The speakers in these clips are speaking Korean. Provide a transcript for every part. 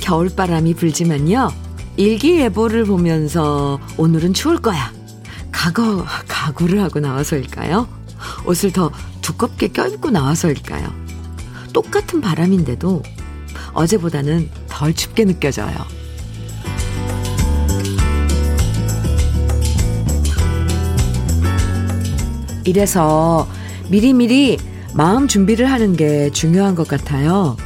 겨울바람이 불지만요. 일기예보를 보면서 오늘은 추울 거야. 각오, 각오를 하고 나와서일까요? 옷을 더 두껍게 껴입고 나와서일까요? 똑같은 바람인데도 어제보다는 덜 춥게 느껴져요. 이래서 미리미리 마음 준비를 하는 게 중요한 것 같아요.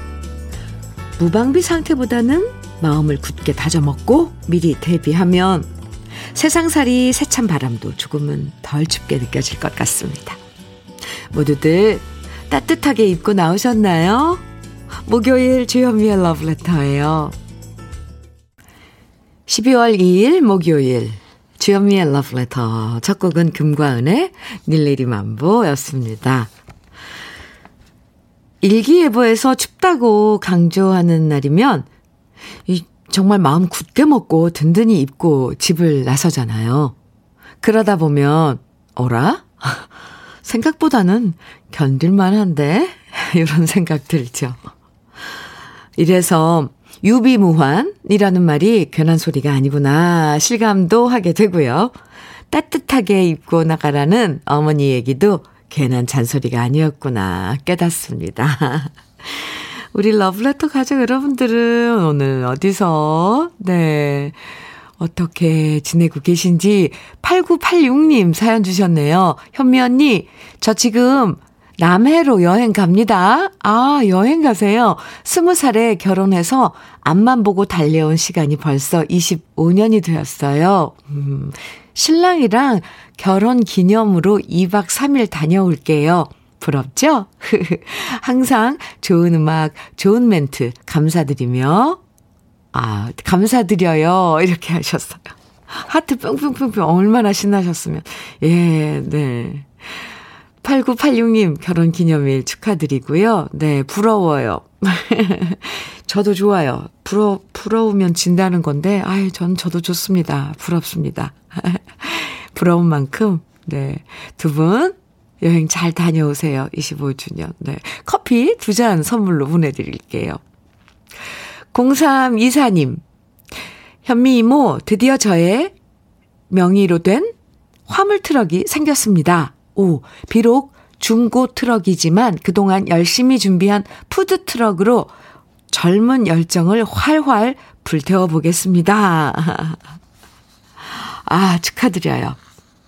무방비 상태보다는 마음을 굳게 다져먹고 미리 대비하면 세상살이 세찬 바람도 조금은 덜 춥게 느껴질 것 같습니다. 모두들 따뜻하게 입고 나오셨나요? 목요일 주현미의 러브레터예요. 12월 2일 목요일 주현미의 러브레터 첫 곡은 금과은의 닐리리만보였습니다. 일기예보에서 춥다고 강조하는 날이면 이 정말 마음 굳게 먹고 든든히 입고 집을 나서잖아요. 그러다 보면 어라? 생각보다는 견딜만한데? 이런 생각 들죠. 이래서 유비무환이라는 말이 괜한 소리가 아니구나 실감도 하게 되고요. 따뜻하게 입고 나가라는 어머니 얘기도 괜한 잔소리가 아니었구나 깨닫습니다. 우리 러브레터 가족 여러분들은 오늘 어디서, 네, 어떻게 지내고 계신지 8986님 사연 주셨네요. 현미 언니, 저 지금 남해로 여행 갑니다. 아, 여행 가세요. 스무 살에 결혼해서 앞만 보고 달려온 시간이 벌써 25년이 되었어요. 음, 신랑이랑 결혼 기념으로 2박 3일 다녀올게요. 부럽죠? 항상 좋은 음악, 좋은 멘트 감사드리며, 아, 감사드려요. 이렇게 하셨어요. 하트 뿅뿅뿅뿅 얼마나 신나셨으면. 예, 네. 8986님 결혼 기념일 축하드리고요. 네, 부러워요. 저도 좋아요. 부러, 부러우면 진다는 건데, 아유, 전 저도 좋습니다. 부럽습니다. 부러운 만큼, 네. 두 분, 여행 잘 다녀오세요. 25주년. 네. 커피 두 잔 선물로 보내드릴게요. 0324님, 현미 이모, 드디어 저의 명의로 된 화물 트럭이 생겼습니다. 오, 비록 중고 트럭이지만 그동안 열심히 준비한 푸드 트럭으로 젊은 열정을 활활 불태워 보겠습니다. 아, 축하드려요.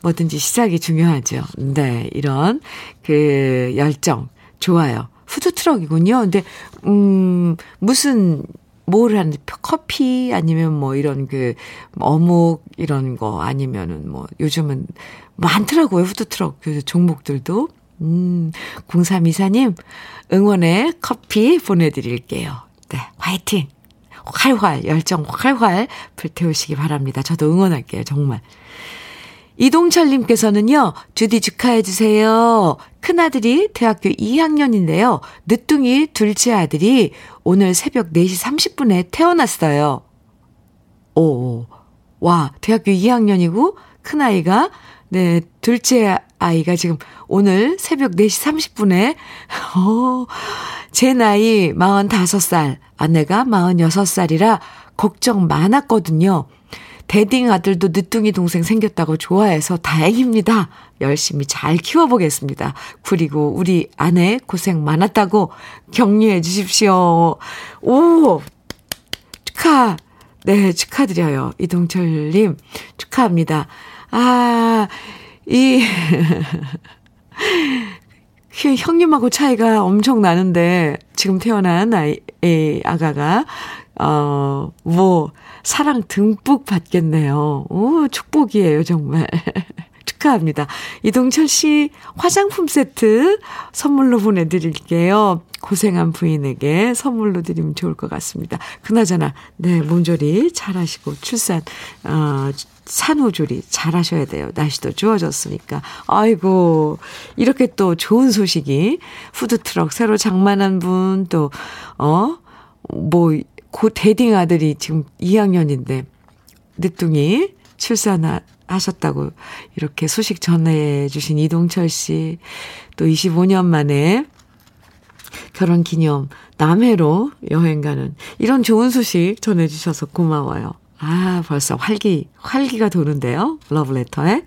뭐든지 시작이 중요하죠. 네, 이런 그 열정 좋아요. 푸드 트럭이군요. 근데 음 무슨 뭘 하는지 커피 아니면 뭐 이런 그 어묵 이런 거 아니면은 뭐 요즘은 많더라고요. 푸드트럭 그 종목들도. 음, 0324님 응원의 커피 보내드릴게요. 네, 화이팅! 활활, 열정 활활 불태우시기 바랍니다. 저도 응원할게요, 정말. 이동철님께서는요, 주디 축하해주세요. 큰아들이 대학교 2학년인데요. 늦둥이 둘째 아들이 오늘 새벽 4시 30분에 태어났어요. 오, 와, 대학교 2학년이고, 큰아이가, 네, 둘째 아이가 지금 오늘 새벽 4시 30분에, 어, 제 나이 45살, 아내가 46살이라 걱정 많았거든요. 대딩 아들도 늦둥이 동생 생겼다고 좋아해서 다행입니다. 열심히 잘 키워보겠습니다. 그리고 우리 아내 고생 많았다고 격려해 주십시오. 오! 축하! 네, 축하드려요. 이동철님, 축하합니다. 아, 이, 형님하고 차이가 엄청 나는데, 지금 태어난 아이, 아가가, 어, 뭐, 사랑 듬뿍 받겠네요. 오, 축복이에요, 정말. 축하합니다. 이동철 씨 화장품 세트 선물로 보내드릴게요. 고생한 부인에게 선물로 드리면 좋을 것 같습니다. 그나저나, 네, 몸조리 잘 하시고, 출산, 어, 산후조리 잘 하셔야 돼요. 날씨도 좋아졌으니까. 아이고, 이렇게 또 좋은 소식이, 푸드트럭 새로 장만한 분, 또, 어, 뭐, 고 대딩 아들이 지금 2학년인데 늦둥이 출산하셨다고 이렇게 소식 전해주신 이동철 씨 또 25년 만에 결혼 기념 남해로 여행 가는 이런 좋은 소식 전해주셔서 고마워요. 아, 벌써 활기, 활기가 도는데요. 러브레터에.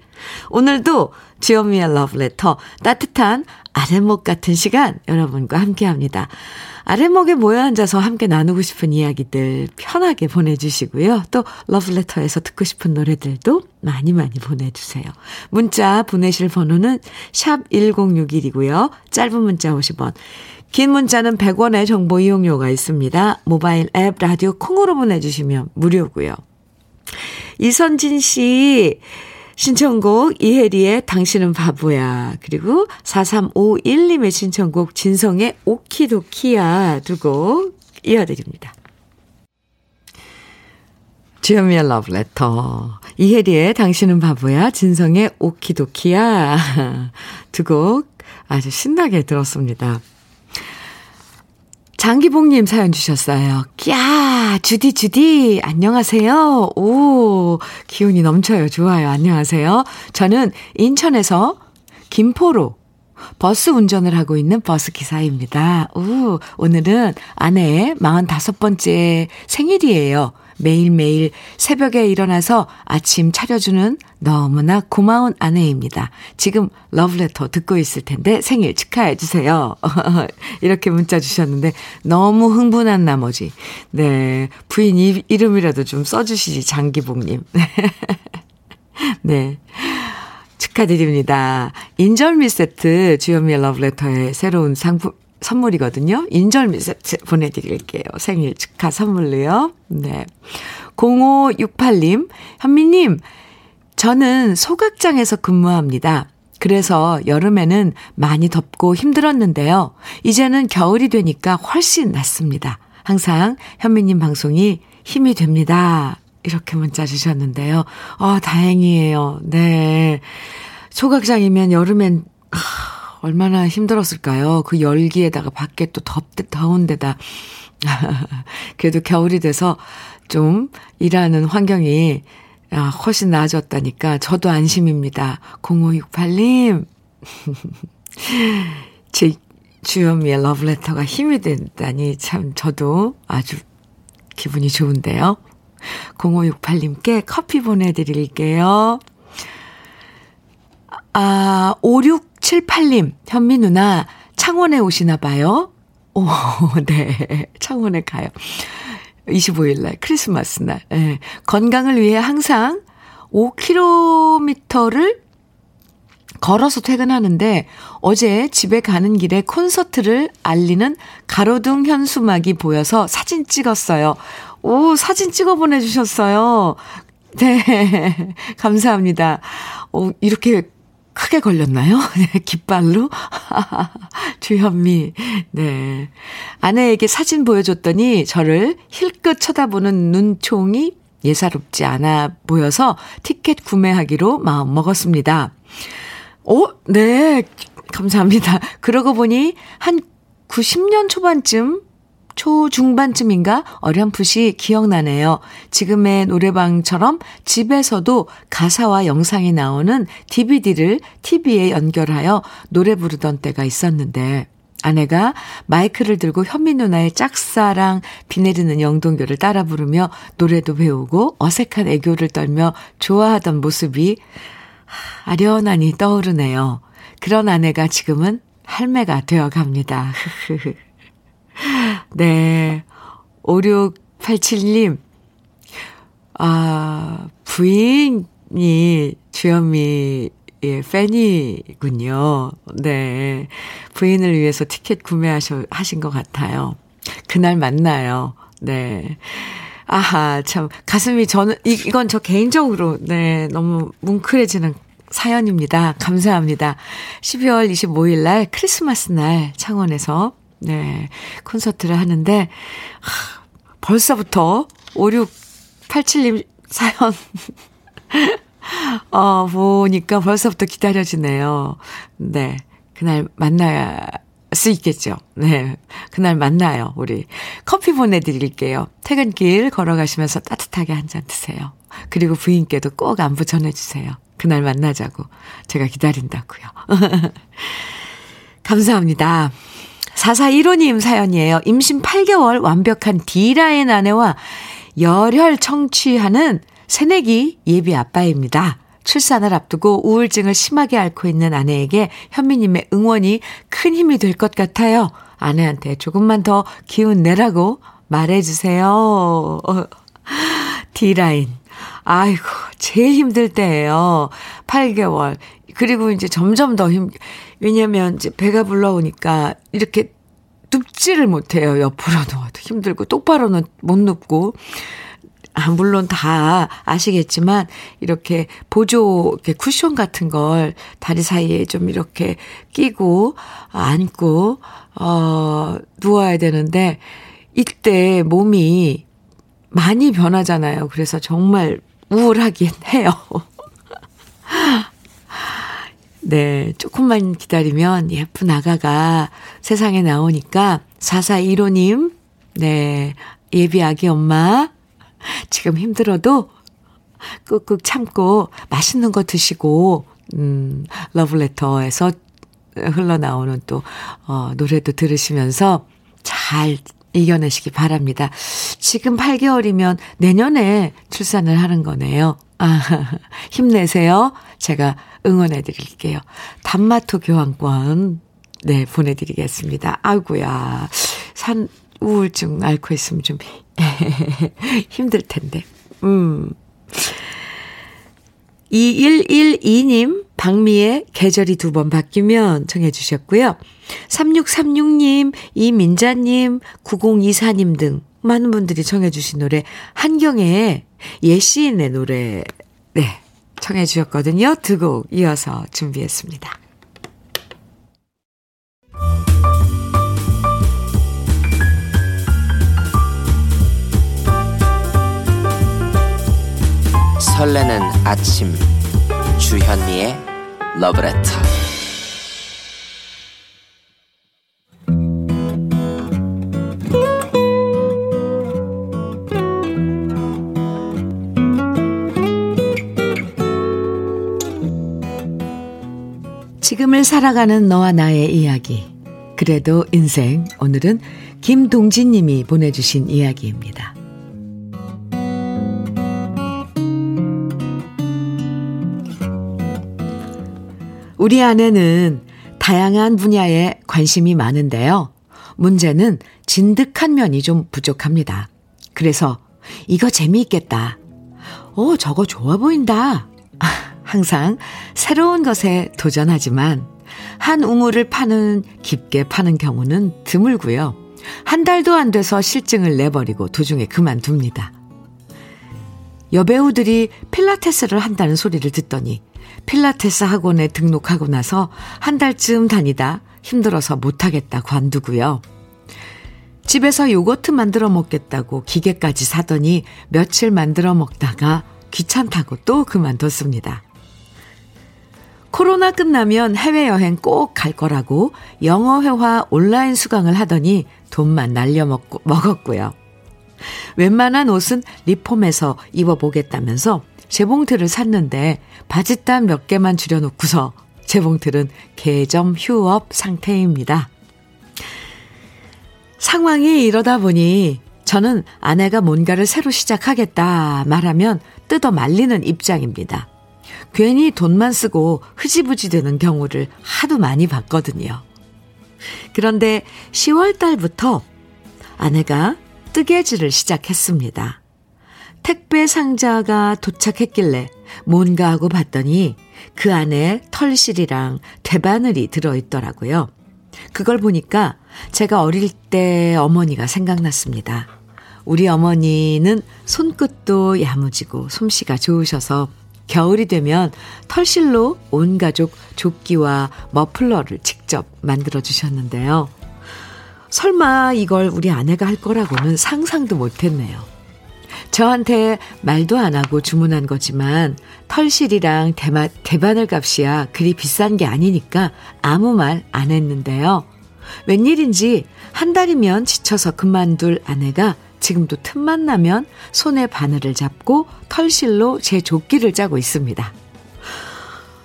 오늘도 주현미의 러브레터 따뜻한 아랫목 같은 시간 여러분과 함께 합니다. 아랫목에 모여 앉아서 함께 나누고 싶은 이야기들 편하게 보내주시고요. 또 러브레터에서 듣고 싶은 노래들도 많이 많이 보내주세요. 문자 보내실 번호는 샵 1061이고요. 짧은 문자 50원. 긴 문자는 100원의 정보 이용료가 있습니다. 모바일 앱 라디오 콩으로 보내주시면 무료고요. 이선진 씨 신청곡 이혜리의 당신은 바보야. 그리고 4351님의 신청곡 진성의 오키도키야 두 곡 이어드립니다. 주현미의 러브레터. 이혜리의 당신은 바보야. 진성의 오키도키야. 두 곡 아주 신나게 들었습니다. 장기봉님 사연 주셨어요. 야 주디, 주디, 안녕하세요. 오, 기운이 넘쳐요. 좋아요. 안녕하세요. 저는 인천에서 김포로 버스 운전을 하고 있는 버스 기사입니다. 오, 오늘은 아내의 45번째 생일이에요. 매일매일 새벽에 일어나서 아침 차려주는 너무나 고마운 아내입니다. 지금 러브레터 듣고 있을 텐데 생일 축하해 주세요. 이렇게 문자 주셨는데 너무 흥분한 나머지 네 부인 이름이라도 좀 써주시지 장기복님. 네. 축하드립니다. 인절미 세트 주현미의 러브레터의 새로운 상품 선물이거든요. 인절미 세트 보내드릴게요. 생일 축하 선물로요. 네. 0568님, 현미님, 저는 소각장에서 근무합니다. 그래서 여름에는 많이 덥고 힘들었는데요. 이제는 겨울이 되니까 훨씬 낫습니다. 항상 현미님 방송이 힘이 됩니다. 이렇게 문자 주셨는데요. 어, 다행이에요. 네. 소각장이면 여름엔, 얼마나 힘들었을까요? 그 열기에다가 밖에 또 덥, 더운 데다. 그래도 겨울이 돼서 좀 일하는 환경이 아, 훨씬 나아졌다니까 저도 안심입니다. 0568님. 제 주현미의 러브레터가 힘이 된다니 참 저도 아주 기분이 좋은데요. 0568님께 커피 보내드릴게요. 아, 5678님, 현미 누나, 창원에 오시나 봐요? 오, 네. 창원에 가요. 25일 날, 크리스마스 날. 네. 건강을 위해 항상 5km를 걸어서 퇴근하는데 어제 집에 가는 길에 콘서트를 알리는 가로등 현수막이 보여서 사진 찍었어요. 오, 사진 찍어 보내주셨어요. 네. 감사합니다. 오, 이렇게 크게 걸렸나요? 네, 깃발로? 주현미. 네. 아내에게 사진 보여줬더니 저를 힐끗 쳐다보는 눈총이 예사롭지 않아 보여서 티켓 구매하기로 마음 먹었습니다. 오, 네. 감사합니다. 그러고 보니 한 90년 초반쯤 초중반쯤인가 어렴풋이 기억나네요. 지금의 노래방처럼 집에서도 가사와 영상이 나오는 DVD를 TV에 연결하여 노래 부르던 때가 있었는데 아내가 마이크를 들고 현미 누나의 짝사랑 비 내리는 영동교를 따라 부르며 노래도 배우고 어색한 애교를 떨며 좋아하던 모습이 아련하니 떠오르네요. 그런 아내가 지금은 할매가 되어 갑니다. 네. 5687님, 아, 부인이 주현미의 팬이군요. 네. 부인을 위해서 티켓 구매하신 것 같아요. 그날 만나요. 네. 아하, 참, 가슴이 저는, 이, 이건 저 개인적으로, 네, 너무 뭉클해지는 사연입니다. 감사합니다. 12월 25일 날 크리스마스 날 창원에서 네. 콘서트를 하는데, 하, 벌써부터 5687님 사연, 어, 보니까 벌써부터 기다려지네요. 네. 그날 만날 수 있겠죠. 네. 그날 만나요, 우리. 커피 보내드릴게요. 퇴근길 걸어가시면서 따뜻하게 한 잔 드세요. 그리고 부인께도 꼭 안부 전해주세요. 그날 만나자고. 제가 기다린다고요. 감사합니다. 4415님 사연이에요. 임신 8개월 완벽한 D라인 아내와 열혈 청취하는 새내기 예비 아빠입니다. 출산을 앞두고 우울증을 심하게 앓고 있는 아내에게 현미님의 응원이 큰 힘이 될 것 같아요. 아내한테 조금만 더 기운 내라고 말해주세요. 어, D라인. 아이고, 제일 힘들 때예요. 8개월. 그리고 이제 점점 더 힘, 왜냐면 이제 배가 불러오니까 이렇게 눕지를 못해요. 옆으로 누워도 힘들고 똑바로는 못 눕고. 아, 물론 다 아시겠지만 이렇게 보조 이렇게 쿠션 같은 걸 다리 사이에 좀 이렇게 끼고 앉고 어 누워야 되는데 이때 몸이 많이 변하잖아요. 그래서 정말 우울하긴 해요. 네, 조금만 기다리면 예쁜 아가가 세상에 나오니까 4415님, 네, 예비 아기 엄마, 지금 힘들어도 꾹꾹 참고 맛있는 거 드시고, 음, 러브레터에서 흘러나오는 또, 어, 노래도 들으시면서 잘 이겨내시기 바랍니다. 지금 8개월이면 내년에 출산을 하는 거네요. 아, 힘내세요. 제가 응원해 드릴게요. 단마토 교환권, 네, 보내드리겠습니다. 아이고야. 산, 우울증 앓고 있으면 좀 힘들 텐데. 음. 2112님, 박미의 계절이 두 번 바뀌면 청해 주셨고요. 3636님, 이민자님, 9024님 등 많은 분들이 청해 주신 노래, 한경애의 예시인의 노래, 네, 청해 주셨거든요. 두 곡 이어서 준비했습니다. 설레는 아침 주현미의 러브레터 지금을 살아가는 너와 나의 이야기. 그래도 인생. 오늘은 김동진 님이 보내주신 이야기입니다. 우리 아내는 다양한 분야에 관심이 많은데요. 문제는 진득한 면이 좀 부족합니다. 그래서 이거 재미있겠다. 어, 저거 좋아 보인다. 항상 새로운 것에 도전하지만 한 우물을 파는 깊게 파는 경우는 드물고요. 한 달도 안 돼서 실증을 내버리고 도중에 그만둡니다. 여배우들이 필라테스를 한다는 소리를 듣더니 필라테스 학원에 등록하고 나서 한 달쯤 다니다 힘들어서 못하겠다 관두고요. 집에서 요거트 만들어 먹겠다고 기계까지 사더니 며칠 만들어 먹다가 귀찮다고 또 그만뒀습니다. 코로나 끝나면 해외여행 꼭 갈 거라고 영어회화 온라인 수강을 하더니 돈만 날려먹고, 먹었고요. 웬만한 옷은 리폼해서 입어보겠다면서 재봉틀을 샀는데 바짓단 몇 개만 줄여놓고서 재봉틀은 개점 휴업 상태입니다. 상황이 이러다 보니 저는 아내가 뭔가를 새로 시작하겠다 말하면 뜯어 말리는 입장입니다. 괜히 돈만 쓰고 흐지부지 되는 경우를 하도 많이 봤거든요. 그런데 10월 달부터 아내가 뜨개질을 시작했습니다. 택배 상자가 도착했길래 뭔가 하고 봤더니 그 안에 털실이랑 대바늘이 들어있더라고요. 그걸 보니까 제가 어릴 때 어머니가 생각났습니다. 우리 어머니는 손끝도 야무지고 솜씨가 좋으셔서 겨울이 되면 털실로 온 가족 조끼와 머플러를 직접 만들어 주셨는데요. 설마 이걸 우리 아내가 할 거라고는 상상도 못 했네요. 저한테 말도 안 하고 주문한 거지만 털실이랑 대마, 대바늘 값이야 그리 비싼 게 아니니까 아무 말 안 했는데요. 웬일인지 한 달이면 지쳐서 그만둘 아내가 지금도 틈만 나면 손에 바늘을 잡고 털실로 제 조끼를 짜고 있습니다.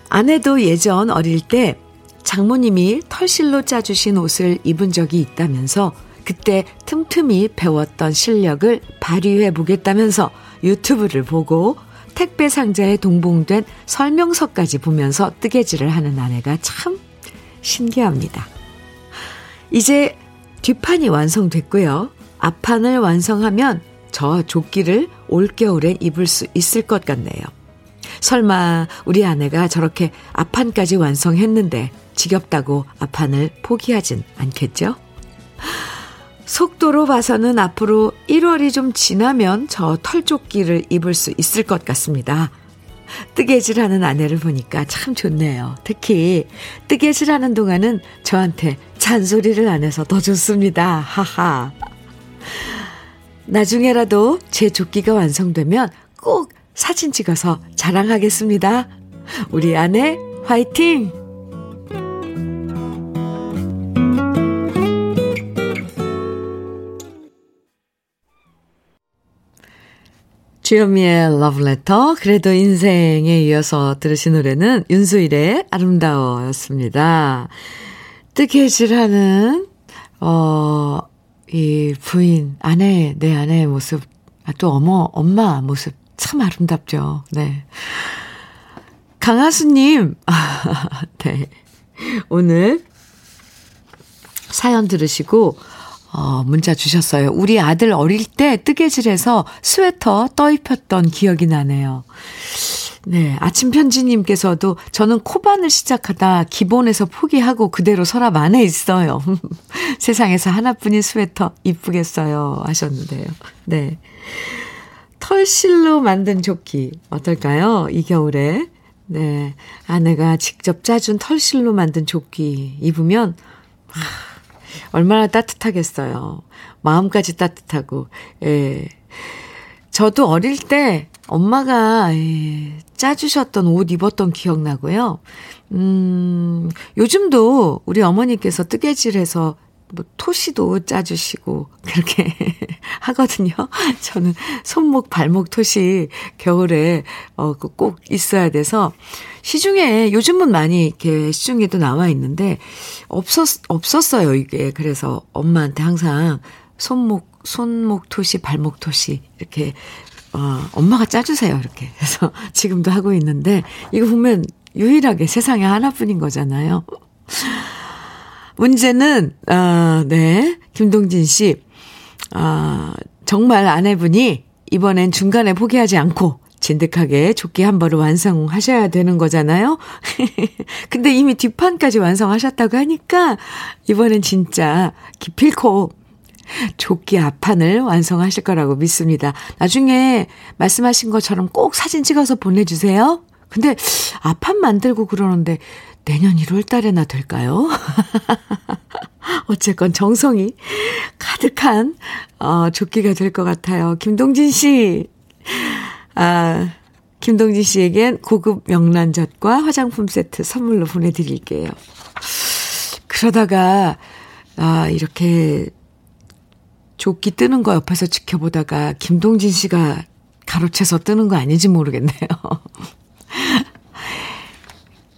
아내도 예전 어릴 때 장모님이 털실로 짜주신 옷을 입은 적이 있다면서 그때 틈틈이 배웠던 실력을 발휘해 보겠다면서 유튜브를 보고 택배 상자에 동봉된 설명서까지 보면서 뜨개질을 하는 아내가 참 신기합니다. 이제 뒷판이 완성됐고요. 앞판을 완성하면 저 조끼를 올겨울에 입을 수 있을 것 같네요. 설마 우리 아내가 저렇게 앞판까지 완성했는데 지겹다고 앞판을 포기하진 않겠죠? 속도로 봐서는 앞으로 1월이 좀 지나면 저 털조끼를 입을 수 있을 것 같습니다. 뜨개질 하는 아내를 보니까 참 좋네요. 특히 뜨개질 하는 동안은 저한테 잔소리를 안 해서 더 좋습니다. 하하. 나중에라도 제 조끼가 완성되면 꼭 사진 찍어서 자랑하겠습니다. 우리 아내 화이팅! 주현미의 러브레터, 그래도 인생에 이어서 들으신 노래는 윤수일의 아름다워였습니다. 뜨개질하는, 어, 이 부인, 아내, 내 아내의 모습, 아, 또 어머, 엄마 모습 참 아름답죠. 네. 강하수님, 네. 오늘 사연 들으시고, 어, 문자 주셨어요. 우리 아들 어릴 때 뜨개질해서 스웨터 떠 입혔던 기억이 나네요. 네, 아침 편지님께서도 저는 코반을 시작하다 기본에서 포기하고 그대로 서랍 안에 있어요. 세상에서 하나뿐인 스웨터 이쁘겠어요. 하셨는데요. 네. 털실로 만든 조끼 어떨까요? 이 겨울에. 네. 아내가 직접 짜준 털실로 만든 조끼 입으면, 하, 얼마나 따뜻하겠어요. 마음까지 따뜻하고, 예. 저도 어릴 때 엄마가 예, 짜주셨던 옷 입었던 기억나고요. 음, 요즘도 우리 어머니께서 뜨개질해서 뭐 토시도 짜주시고 그렇게 하거든요. 저는 손목 발목 토시 겨울에 어꼭 그 있어야 돼서 시중에 요즘은 많이 이렇게 시중에도 나와 있는데 없었 없었어요 이게 그래서 엄마한테 항상 손목 손목 토시 발목 토시 이렇게 어 엄마가 짜주세요 이렇게 그래서 지금도 하고 있는데 이거 보면 유일하게 세상에 하나뿐인 거잖아요. 문제는, 아, 네. 김동진 씨, 아, 정말 아내분이 이번엔 중간에 포기하지 않고 진득하게 조끼 한 벌을 완성하셔야 되는 거잖아요. 근데 이미 뒷판까지 완성하셨다고 하니까 이번엔 진짜 기필코 조끼 앞판을 완성하실 거라고 믿습니다. 나중에 말씀하신 것처럼 꼭 사진 찍어서 보내주세요. 근데 앞판 만들고 그러는데 내년 1월 달에나 될까요? 어쨌건 정성이 가득한, 어, 조끼가 될 것 같아요. 김동진 씨, 아, 김동진 씨에겐 고급 명란젓과 화장품 세트 선물로 보내드릴게요. 그러다가, 아, 이렇게 조끼 뜨는 거 옆에서 지켜보다가 김동진 씨가 가로채서 뜨는 거 아닌지 모르겠네요.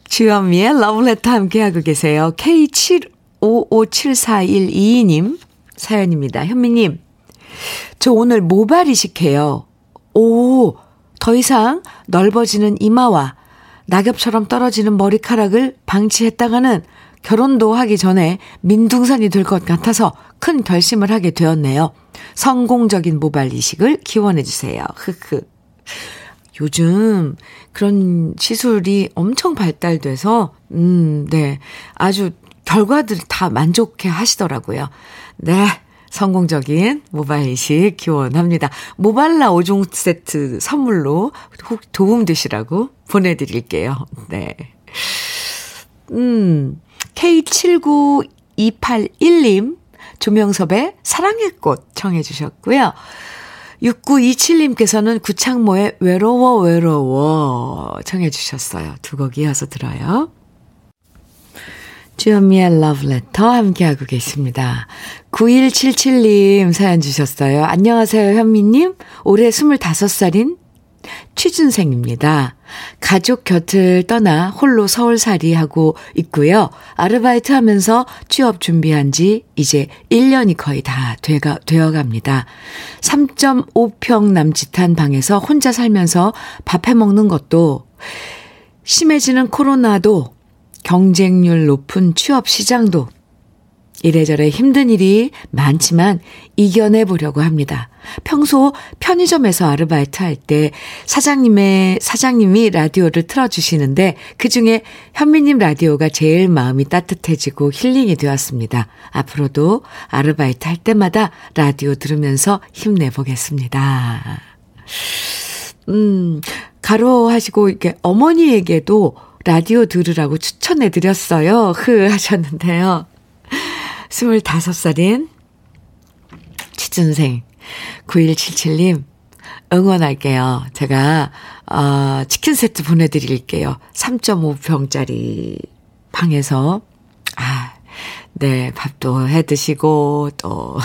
주현미의 러브레터 함께하고 계세요. K75574122님 사연입니다. 현미님, 저 오늘 모발 이식해요. 오, 더 이상 넓어지는 이마와 낙엽처럼 떨어지는 머리카락을 방치했다가는 결혼도 하기 전에 민둥산이 될 것 같아서 큰 결심을 하게 되었네요. 성공적인 모발 이식을 기원해 주세요. 흑흑. 요즘 그런 시술이 엄청 발달돼서, 음, 네. 아주 결과들 다 만족해 하시더라고요. 네. 성공적인 모바일 이식 기원합니다. 모발라 5종 세트 선물로 혹 도움 되시라고 보내드릴게요. 네. 음, K79281님, 조명섭의 사랑의 꽃 청해 주셨고요. 6927님께서는 구창모의 외로워 외로워 청해 주셨어요. 두 곡 이어서 들어요. 주현미의 러브레터 함께하고 계십니다. 9177님 사연 주셨어요. 안녕하세요 현미님. 올해 25살인 취준생입니다. 가족 곁을 떠나 홀로 서울살이 하고 있고요. 아르바이트 하면서 취업 준비한 지 이제 1년이 거의 다 되가, 되어 갑니다. 3.5평 남짓한 방에서 혼자 살면서 밥 해 먹는 것도 심해지는 코로나도 경쟁률 높은 취업 시장도 이래저래 힘든 일이 많지만 이겨내 보려고 합니다. 평소 편의점에서 아르바이트 할 때 사장님의, 사장님이 라디오를 틀어주시는데 그 중에 현미님 라디오가 제일 마음이 따뜻해지고 힐링이 되었습니다. 앞으로도 아르바이트 할 때마다 라디오 들으면서 힘내보겠습니다. 음, 가로하시고 이렇게 어머니에게도 라디오 들으라고 추천해 드렸어요. 흐 하셨는데요. 25살인 취준생 9177님 응원할게요. 제가 어, 치킨 세트 보내드릴게요. 3.5평짜리 방에서 아, 네 밥도 해 드시고 또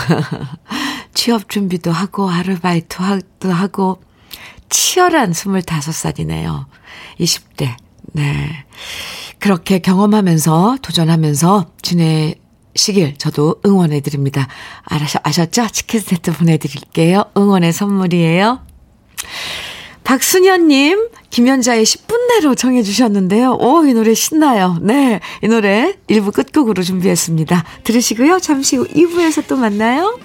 취업 준비도 하고 아르바이트도 하고 치열한 25살이네요. 20대. 네. 그렇게 경험하면서 도전하면서 지내 시길 저도 응원해 드립니다. 아셨죠? 치킨 세트 보내드릴게요. 응원의 선물이에요. 박순현님, 김연자의 10분 내로 정해주셨는데요. 오, 이 노래 신나요. 네. 이 노래 1부 끝곡으로 준비했습니다. 들으시고요. 잠시 후 2부에서 또 만나요.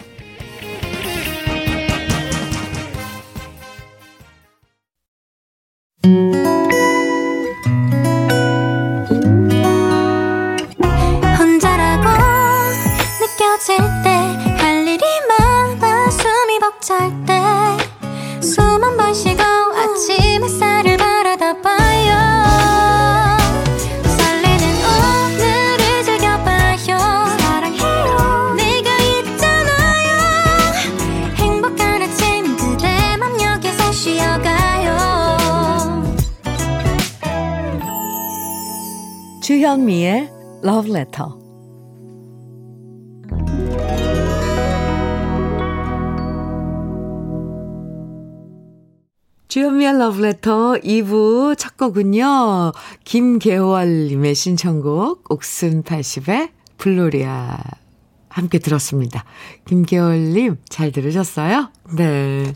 주현미의 Love Letter. 주현미의 Love Letter 2부 첫 곡은요. 김계월님의 신청곡 옥슨 80의 블로리아 함께 들었습니다. 김계월님 잘 들으셨어요? 네.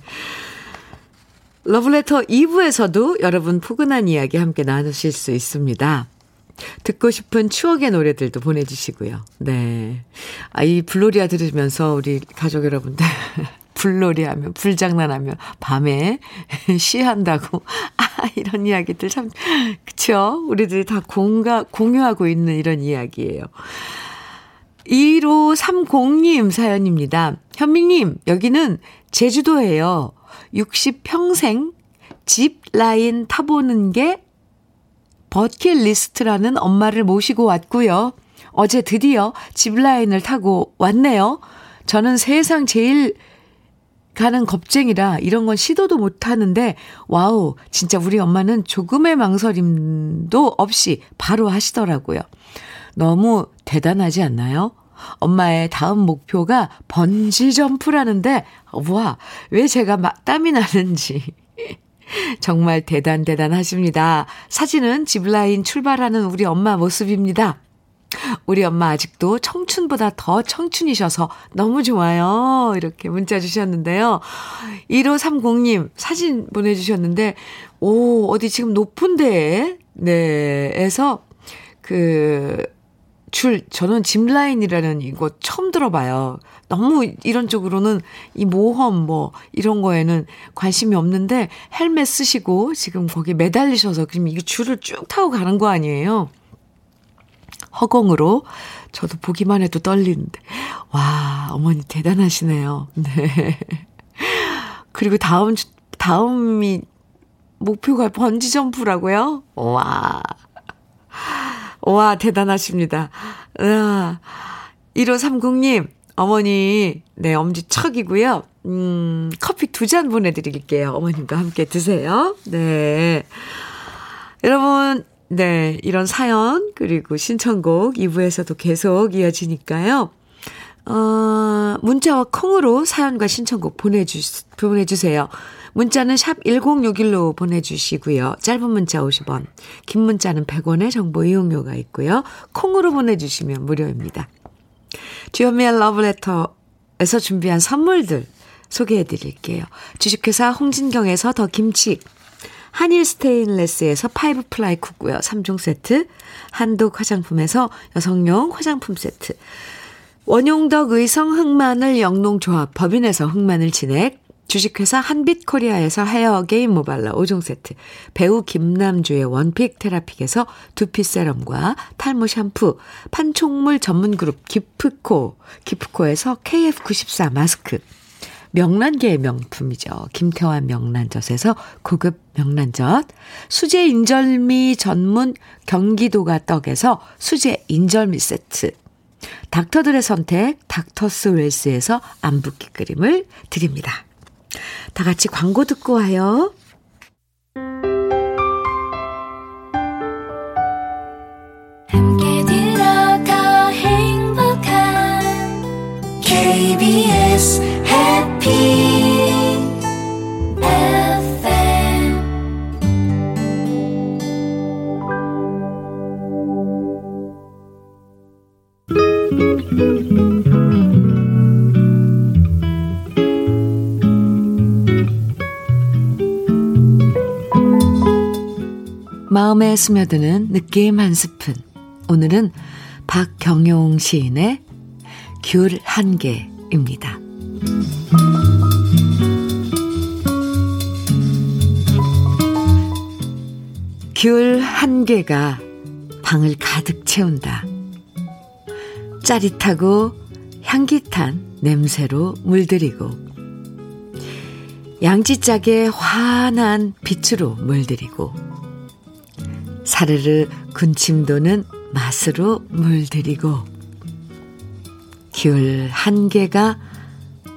러브레터 2부에서도 여러분 포근한 이야기 함께 나누실 수 있습니다. 듣고 싶은 추억의 노래들도 보내주시고요. 네. 아, 이 블로리아 들으면서 우리 가족 여러분들, 불놀이 하면, 불장난 하면, 밤에 쉬한다고. 아, 이런 이야기들 참, 그쵸? 우리들이 다 공가, 공유하고 있는 이런 이야기예요. 1530님 사연입니다. 현미님, 여기는 제주도예요. 60평생 짚라인 타보는 게 버킷리스트라는 엄마를 모시고 왔고요. 어제 드디어 짚라인을 타고 왔네요. 저는 세상 제일 가는 겁쟁이라 이런 건 시도도 못 하는데, 와우, 진짜 우리 엄마는 조금의 망설임도 없이 바로 하시더라고요. 너무 대단하지 않나요? 엄마의 다음 목표가 번지점프라는데, 와, 왜 제가 막 땀이 나는지. 정말 대단 대단하십니다. 사진은 집라인 출발하는 우리 엄마 모습입니다. 우리 엄마 아직도 청춘보다 더 청춘이셔서 너무 좋아요. 이렇게 문자 주셨는데요. 1530님 사진 보내주셨는데, 오, 어디 지금 높은 데에, 네, 에서 그, 줄, 저는 짚라인이라는 이거 처음 들어봐요. 너무 이런 쪽으로는 이 모험 뭐 이런 거에는 관심이 없는데 헬멧 쓰시고 지금 거기 매달리셔서 그럼 이 줄을 쭉 타고 가는 거 아니에요? 허공으로 저도 보기만 해도 떨리는데. 와, 어머니 대단하시네요. 네. 그리고 다음, 다음이 목표가 번지 점프라고요? 와. 와, 대단하십니다. 아, 1530님, 어머니, 네, 엄지척이고요. 음, 커피 두 잔 보내드릴게요. 어머님과 함께 드세요. 네. 여러분, 네, 이런 사연, 그리고 신청곡 2부에서도 계속 이어지니까요. 어, 문자와 콩으로 사연과 신청곡 보내주, 보내주세요. 문자는 샵 1061로 보내주시고요. 짧은 문자 50원, 긴 문자는 100원의 정보 이용료가 있고요. 콩으로 보내주시면 무료입니다. 주현미의 러브레터에서 준비한 선물들 소개해 드릴게요. 주식회사 홍진경에서 더 김치, 한일 스테인레스에서 five ply cookware 3종 세트, 한독 화장품에서 여성용 화장품 세트, 원용덕 의성 흑마늘 영농조합 법인에서 흑마늘 진액, 주식회사 한빛코리아에서 헤어 케어 모발라 5종 세트, 배우 김남주의 원픽 테라픽에서 두피 세럼과 탈모 샴푸, 판촉물 전문 그룹 기프코, 기프코에서 KF94 마스크, 명란계의 명품이죠. 김태환 명란젓에서 고급 명란젓, 수제 인절미 전문 경기도가 떡에서 수제 인절미 세트, 닥터들의 선택 닥터스 웰스에서 안붓기 그림을 드립니다. 다 같이 광고 듣고 와요. 스며드는 느낌 한 스푼. 오늘은 박경용 시인의 귤 한 개입니다. 귤 한 개가 방을 가득 채운다. 짜릿하고 향긋한 냄새로 물들이고 양지짝의 환한 빛으로 물들이고 사르르 군침 도는 맛으로 물들이고 귤 한 개가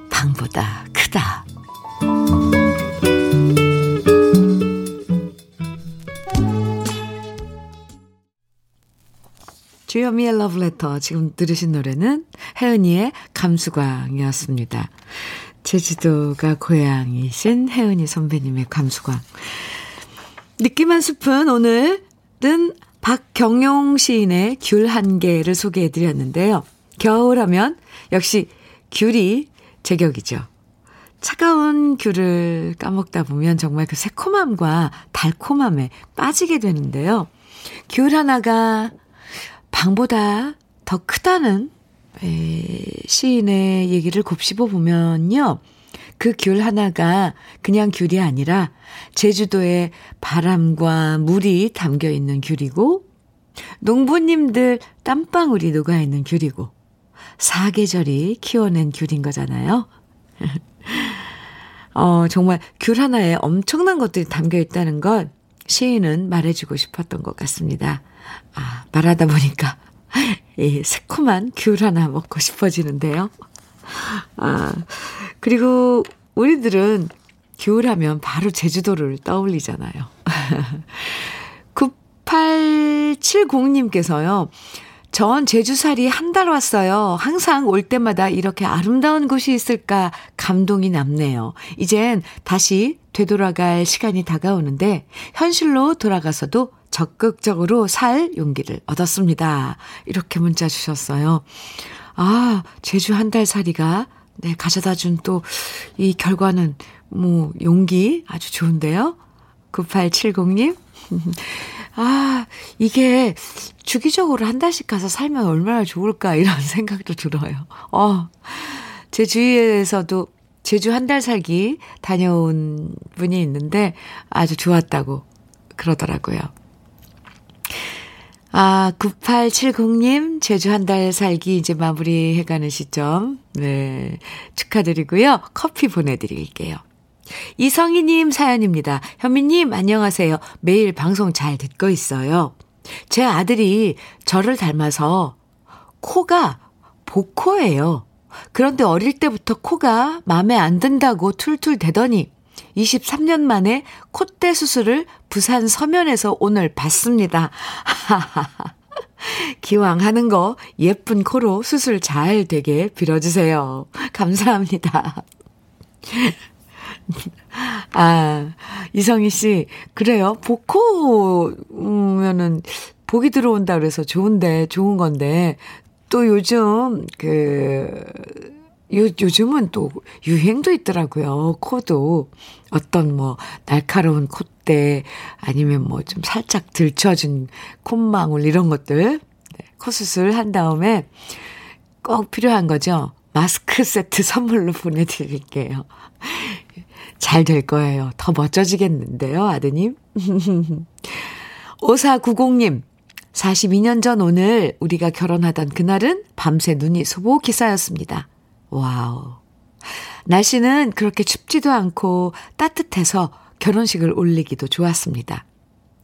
방보다 크다. 주여미의 러브레터 지금 들으신 노래는 혜은이의 감수광이었습니다. 제주도가 고향이신 혜은이 선배님의 감수광. 느낌 한 스푼 오늘 뜬 박경용 시인의 귤 한 개를 소개해 드렸는데요. 겨울 하면 역시 귤이 제격이죠. 차가운 귤을 까먹다 보면 정말 그 새콤함과 달콤함에 빠지게 되는데요. 귤 하나가 방보다 더 크다는 시인의 얘기를 곱씹어 보면요. 그 귤 하나가 그냥 귤이 아니라 제주도의 바람과 물이 담겨 있는 귤이고 농부님들 땀방울이 녹아 있는 귤이고 사계절이 키워낸 귤인 거잖아요. 어, 정말 귤 하나에 엄청난 것들이 담겨 있다는 걸 시인은 말해주고 싶었던 것 같습니다. 아, 말하다 보니까 이 새콤한 귤 하나 먹고 싶어지는데요. 아, 그리고 우리들은 겨울하면 바로 제주도를 떠올리잖아요. 9870님께서요. 전 제주살이 한 달 왔어요. 항상 올 때마다 이렇게 아름다운 곳이 있을까 감동이 남네요. 이젠 다시 되돌아갈 시간이 다가오는데 현실로 돌아가서도 적극적으로 살 용기를 얻었습니다. 이렇게 문자 주셨어요. 아, 제주 한 달 살이가 네, 가져다 준 또 이 결과는 뭐 용기 아주 좋은데요. 9870님. 아, 이게 주기적으로 한 달씩 가서 살면 얼마나 좋을까 이런 생각도 들어요. 어. 제 주위에서도 제주 한 달 살기 다녀온 분이 있는데 아주 좋았다고 그러더라고요. 아, 9870님, 제주 한 달 살기 이제 마무리 해가는 시점. 네. 축하드리고요. 커피 보내드릴게요. 이성희님 사연입니다. 현미님, 안녕하세요. 매일 방송 잘 듣고 있어요. 제 아들이 저를 닮아서 코가 복코예요. 그런데 어릴 때부터 코가 마음에 안 든다고 툴툴 대더니 23년 만에 콧대 수술을 부산 서면에서 오늘 받습니다. 기왕 하는 거 예쁜 코로 수술 잘 되게 빌어주세요. 감사합니다. 아, 이성희 씨, 그래요. 복호면은 복이 들어온다 그래서 좋은데, 좋은 건데, 또 요즘, 그, 요, 요즘은 또 유행도 있더라고요. 코도. 어떤 뭐, 날카로운 콧대, 아니면 뭐 좀 살짝 들쳐진 콧망울, 이런 것들. 네, 코 수술 한 다음에 꼭 필요한 거죠. 마스크 세트 선물로 보내드릴게요. 잘 될 거예요. 더 멋져지겠는데요, 아드님. 5490님, 42년 전 오늘 우리가 결혼하던 그날은 밤새 눈이 소복히 쌓였습니다. 와우. 날씨는 그렇게 춥지도 않고 따뜻해서 결혼식을 올리기도 좋았습니다.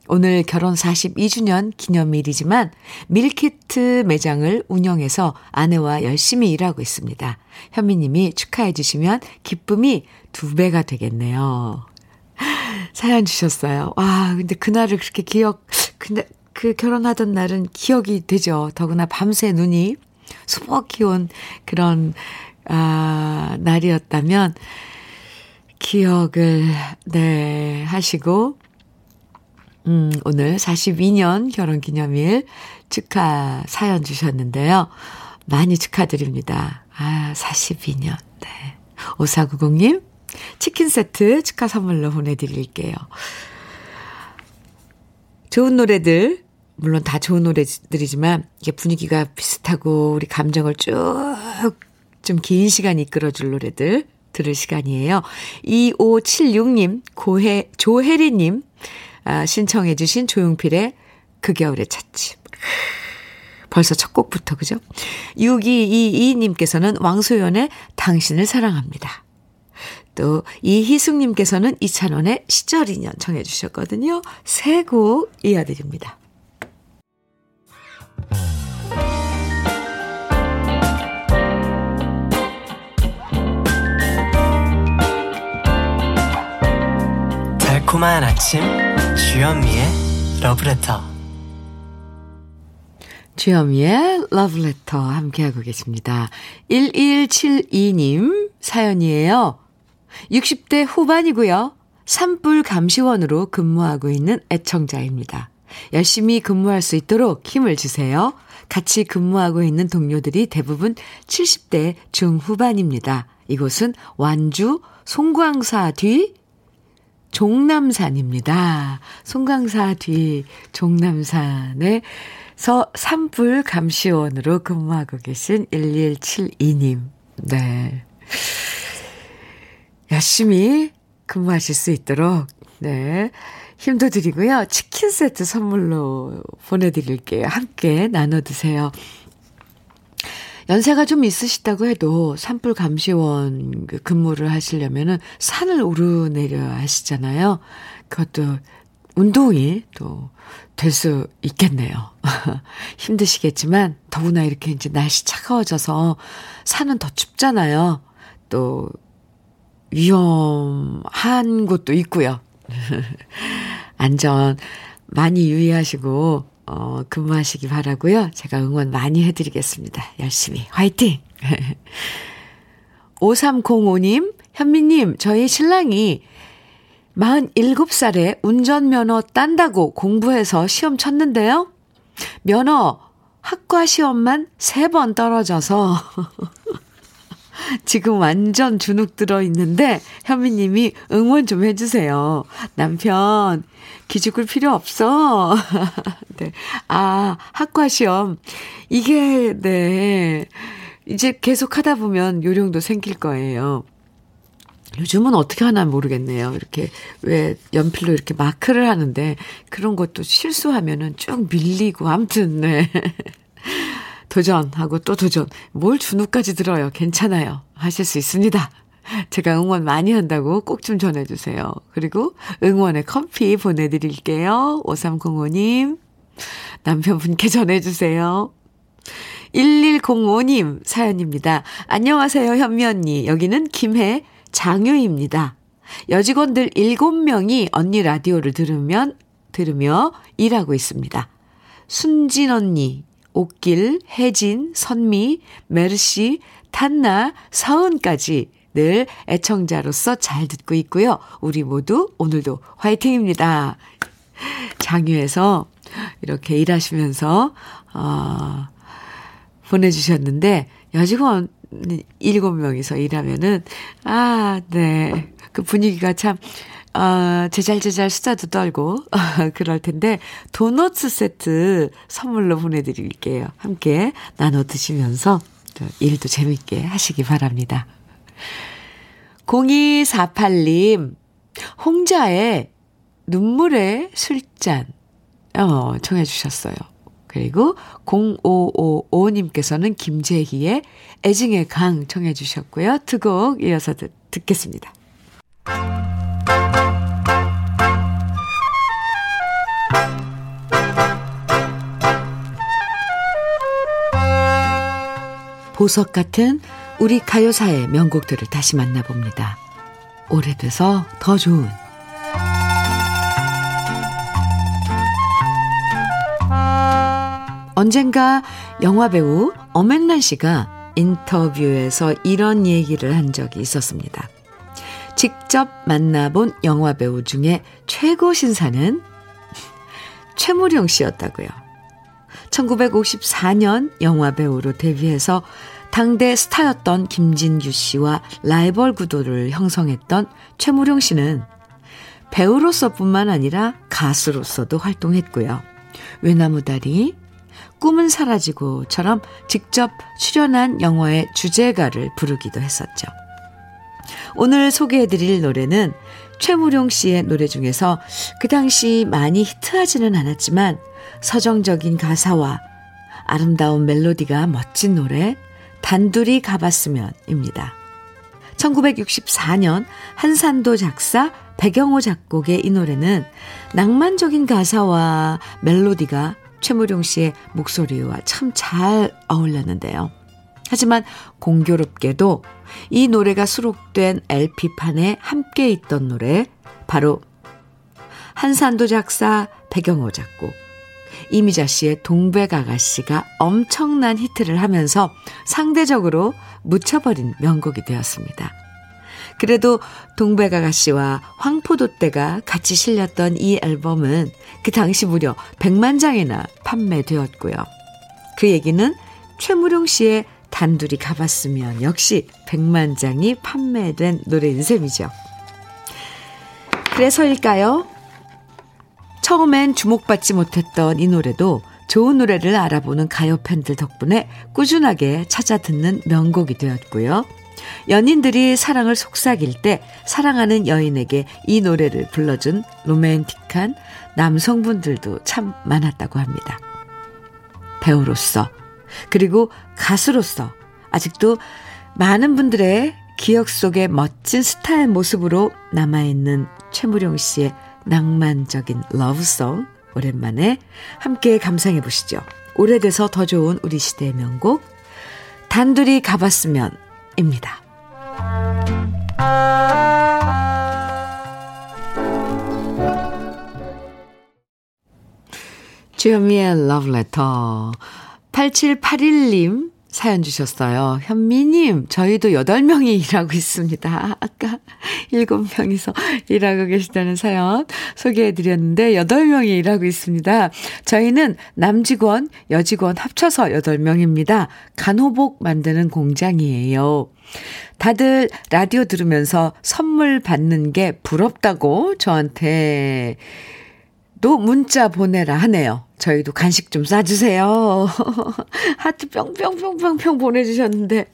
오늘 결혼 42주년 기념일이지만 밀키트 매장을 운영해서 아내와 열심히 일하고 있습니다. 현미님이 축하해 주시면 기쁨이 두 배가 되겠네요. 사연 주셨어요. 와, 근데 그날을 그렇게 기억, 근데 그 결혼하던 날은 기억이 되죠. 더구나 밤새 눈이 수복히 온 그런, 아, 날이었다면, 기억을, 네, 하시고, 음, 오늘 42년 결혼 기념일 축하 사연 주셨는데요. 많이 축하드립니다. 아, 42년. 네. 5490님, 치킨 세트 축하 선물로 보내드릴게요. 좋은 노래들, 물론 다 좋은 노래들이지만, 이게 분위기가 비슷하고, 우리 감정을 쭉, 좀 긴 시간 이끌어줄 노래들 들을 시간이에요. 2576님, 고해, 조혜리님, 아, 신청해주신 조용필의 그 겨울의 찻집. 벌써 첫 곡부터, 그죠? 6222님께서는 왕소연의 당신을 사랑합니다. 또 이희숙님께서는 이찬원의 시절 인연 청해 주셨거든요. 세 곡 이어드립니다. 달콤한 아침 주현미의 러브레터 주현미의 러브레터 함께하고 계십니다. 1172님 사연이에요. 60대 후반이고요. 산불 감시원으로 근무하고 있는 애청자입니다. 열심히 근무할 수 있도록 힘을 주세요. 같이 근무하고 있는 동료들이 대부분 70대 중후반입니다. 이곳은 완주 송광사 뒤 종남산입니다. 송광사 뒤 종남산에서 산불 감시원으로 근무하고 계신 1172님. 네. 열심히 근무하실 수 있도록, 네. 힘도 드리고요. 치킨 세트 선물로 보내드릴게요. 함께 나눠 드세요. 연세가 좀 있으시다고 해도 산불 감시원 그 근무를 하시려면은 산을 오르내려야 하시잖아요. 그것도 운동이 또 될 수 있겠네요. 힘드시겠지만 더구나 이렇게 이제 날씨 차가워져서 산은 더 춥잖아요. 또 위험한 곳도 있고요. 안전 많이 유의하시고 어, 근무하시기 바라고요. 제가 응원 많이 해드리겠습니다. 열심히 화이팅! 5305님, 현미님, 저희 신랑이 47살에 운전면허 딴다고 공부해서 시험 쳤는데요. 면허 학과 시험만 3번 떨어져서 지금 완전 주눅 들어 있는데 현미님이 응원 좀 해주세요. 남편 기죽을 필요 없어. 네. 아 학과 시험 이게 네 이제 계속 하다 보면 요령도 생길 거예요. 요즘은 어떻게 하나 모르겠네요. 이렇게 왜 연필로 이렇게 마크를 하는데 그런 것도 실수하면은 쭉 밀리고 아무튼 네. 도전하고 또 도전. 뭘 준우까지 들어요. 괜찮아요. 하실 수 있습니다. 제가 응원 많이 한다고 꼭 좀 전해주세요. 그리고 응원의 커피 보내드릴게요. 5305님. 남편분께 전해주세요. 1105님 사연입니다. 안녕하세요, 현미 언니. 여기는 김해 장유입니다. 여직원들 7명이 언니 라디오를 들으면, 들으며 일하고 있습니다. 순진 언니, 옥길, 혜진, 선미, 메르시, 탄나, 서은까지 늘 애청자로서 잘 듣고 있고요. 우리 모두 오늘도 화이팅입니다. 장유에서 이렇게 일하시면서, 어, 보내주셨는데, 여직원 7명이서 일하면은, 아, 네. 그 분위기가 참, 어, 제잘제잘 수다도 떨고, 그럴 텐데, 도너츠 세트 선물로 보내드릴게요. 함께 나눠 드시면서, 일도 재밌게 하시기 바랍니다. 0248님, 홍자의 눈물의 술잔, 어, 청해 주셨어요. 그리고 0555님께서는 김재희의 애증의 강 청해 주셨고요. 두 곡 이어서 듣, 듣겠습니다. 보석 같은 우리 가요사의 명곡들을 다시 만나봅니다. 오래돼서 더 좋은 언젠가 영화배우 엄앵란 씨가 인터뷰에서 이런 얘기를 한 적이 있었습니다. 직접 만나본 영화배우 중에 최고 신사는 최무룡 씨였다고요. 1954년 영화배우로 데뷔해서 당대 스타였던 김진규 씨와 라이벌 구도를 형성했던 최무룡 씨는 배우로서뿐만 아니라 가수로서도 활동했고요. 외나무다리, 꿈은 사라지고처럼 직접 출연한 영화의 주제가를 부르기도 했었죠. 오늘 소개해드릴 노래는 최무룡 씨의 노래 중에서 그 당시 많이 히트하지는 않았지만 서정적인 가사와 아름다운 멜로디가 멋진 노래 단둘이 가봤으면입니다. 1964년 한산도 작사 배경호 작곡의 이 노래는 낭만적인 가사와 멜로디가 최무룡 씨의 목소리와 참 잘 어울렸는데요. 하지만 공교롭게도 이 노래가 수록된 LP판에 함께 있던 노래 바로 한산도 작사 배경호 작곡 이미자 씨의 동백 아가씨가 엄청난 히트를 하면서 상대적으로 묻혀버린 명곡이 되었습니다. 그래도 동백 아가씨와 황포도떼가 같이 실렸던 이 앨범은 그 당시 무려 100만 장이나 판매되었고요. 그 얘기는 최무룡 씨의 단둘이 가봤으면 역시 100만 장이 판매된 노래인 셈이죠. 그래서일까요? 처음엔 주목받지 못했던 이 노래도 좋은 노래를 알아보는 가요 팬들 덕분에 꾸준하게 찾아 듣는 명곡이 되었고요. 연인들이 사랑을 속삭일 때 사랑하는 여인에게 이 노래를 불러준 로맨틱한 남성분들도 참 많았다고 합니다. 배우로서 그리고 가수로서 아직도 많은 분들의 기억 속에 멋진 스타의 모습으로 남아있는 최무룡 씨의 낭만적인 러브송 오랜만에 함께 감상해 보시죠. 오래돼서 더 좋은 우리 시대의 명곡 단둘이 가봤으면 입니다. 주현미의 러브레터 8781님 사연 주셨어요. 현미님, 저희도 8명이 일하고 있습니다. 아까 7명이서 일하고 계시다는 사연 소개해드렸는데, 8명이 일하고 있습니다. 저희는 남직원, 여직원 합쳐서 8명입니다. 간호복 만드는 공장이에요. 다들 라디오 들으면서 선물 받는 게 부럽다고 저한테 또 문자 보내라 하네요. 저희도 간식 좀 싸주세요. 하트 뿅뿅뿅뿅뿅 보내주셨는데.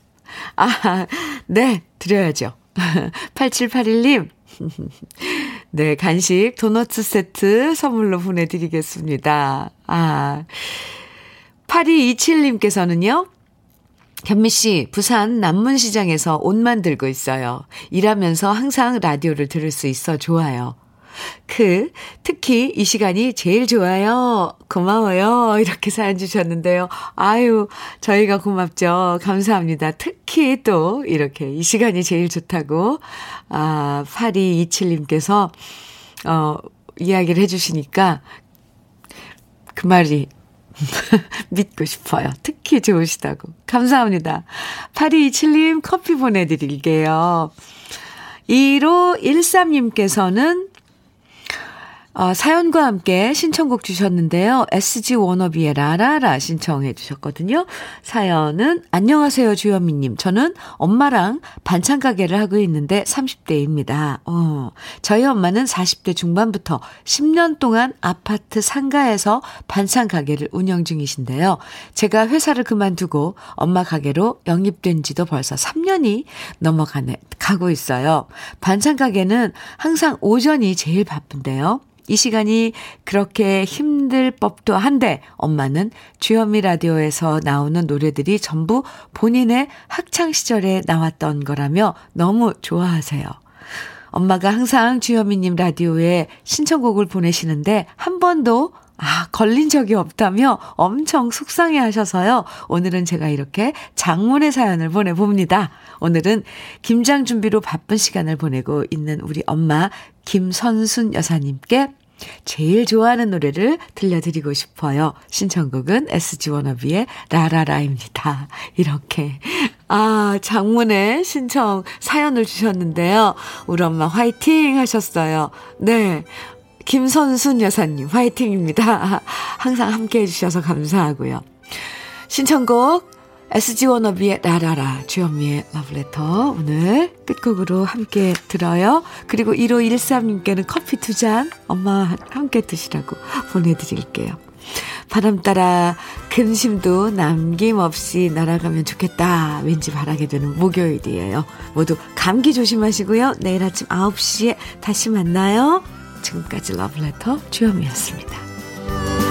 아, 네, 드려야죠. 8781님. 네, 간식 도너츠 세트 선물로 보내드리겠습니다. 아, 8227님께서는요, 현미 씨, 부산 남문시장에서 옷 만들고 있어요. 일하면서 항상 라디오를 들을 수 있어 좋아요. 그, 특히 이 시간이 제일 좋아요. 고마워요. 이렇게 사연 주셨는데요. 아유, 저희가 고맙죠. 감사합니다. 특히 또 이렇게 이 시간이 제일 좋다고, 아, 8227님께서, 어, 이야기를 해주시니까 그 말이 믿고 싶어요. 특히 좋으시다고. 감사합니다. 8227님 커피 보내드릴게요. 1513님께서는 어, 사연과 함께 신청곡 주셨는데요. SG 워너비의 라라라 신청해 주셨거든요. 사연은 안녕하세요 주현미님. 저는 엄마랑 반찬 가게를 하고 있는데 30대입니다. 어, 저희 엄마는 40대 중반부터 10년 동안 아파트 상가에서 반찬 가게를 운영 중이신데요. 제가 회사를 그만두고 엄마 가게로 영입된 지도 벌써 3년이 넘어가네, 가고 있어요. 반찬 가게는 항상 오전이 제일 바쁜데요. 이 시간이 그렇게 힘들 법도 한데 엄마는 주현미 라디오에서 나오는 노래들이 전부 본인의 학창 시절에 나왔던 거라며 너무 좋아하세요. 엄마가 항상 주현미님 라디오에 신청곡을 보내시는데 한 번도 아, 걸린 적이 없다며 엄청 속상해 하셔서요. 오늘은 제가 이렇게 장문의 사연을 보내봅니다. 오늘은 김장 준비로 바쁜 시간을 보내고 있는 우리 엄마 김선순 여사님께 제일 좋아하는 노래를 들려드리고 싶어요. 신청곡은 SG 워너비의 라라라입니다. 이렇게. 아, 장문의 신청 사연을 주셨는데요. 우리 엄마 화이팅 하셨어요. 네. 김선순 여사님 화이팅입니다. 항상 함께 해주셔서 감사하고요. 신청곡 SG 워너비의 라라라 주현미의 러브레터 오늘 끝곡으로 함께 들어요. 그리고 1513님께는 커피 두 잔 엄마와 함께 드시라고 보내드릴게요. 바람 따라 근심도 남김없이 날아가면 좋겠다. 왠지 바라게 되는 목요일이에요. 모두 감기 조심하시고요. 내일 아침 9시에 다시 만나요. 지금까지 러브레터 주현미였습니다.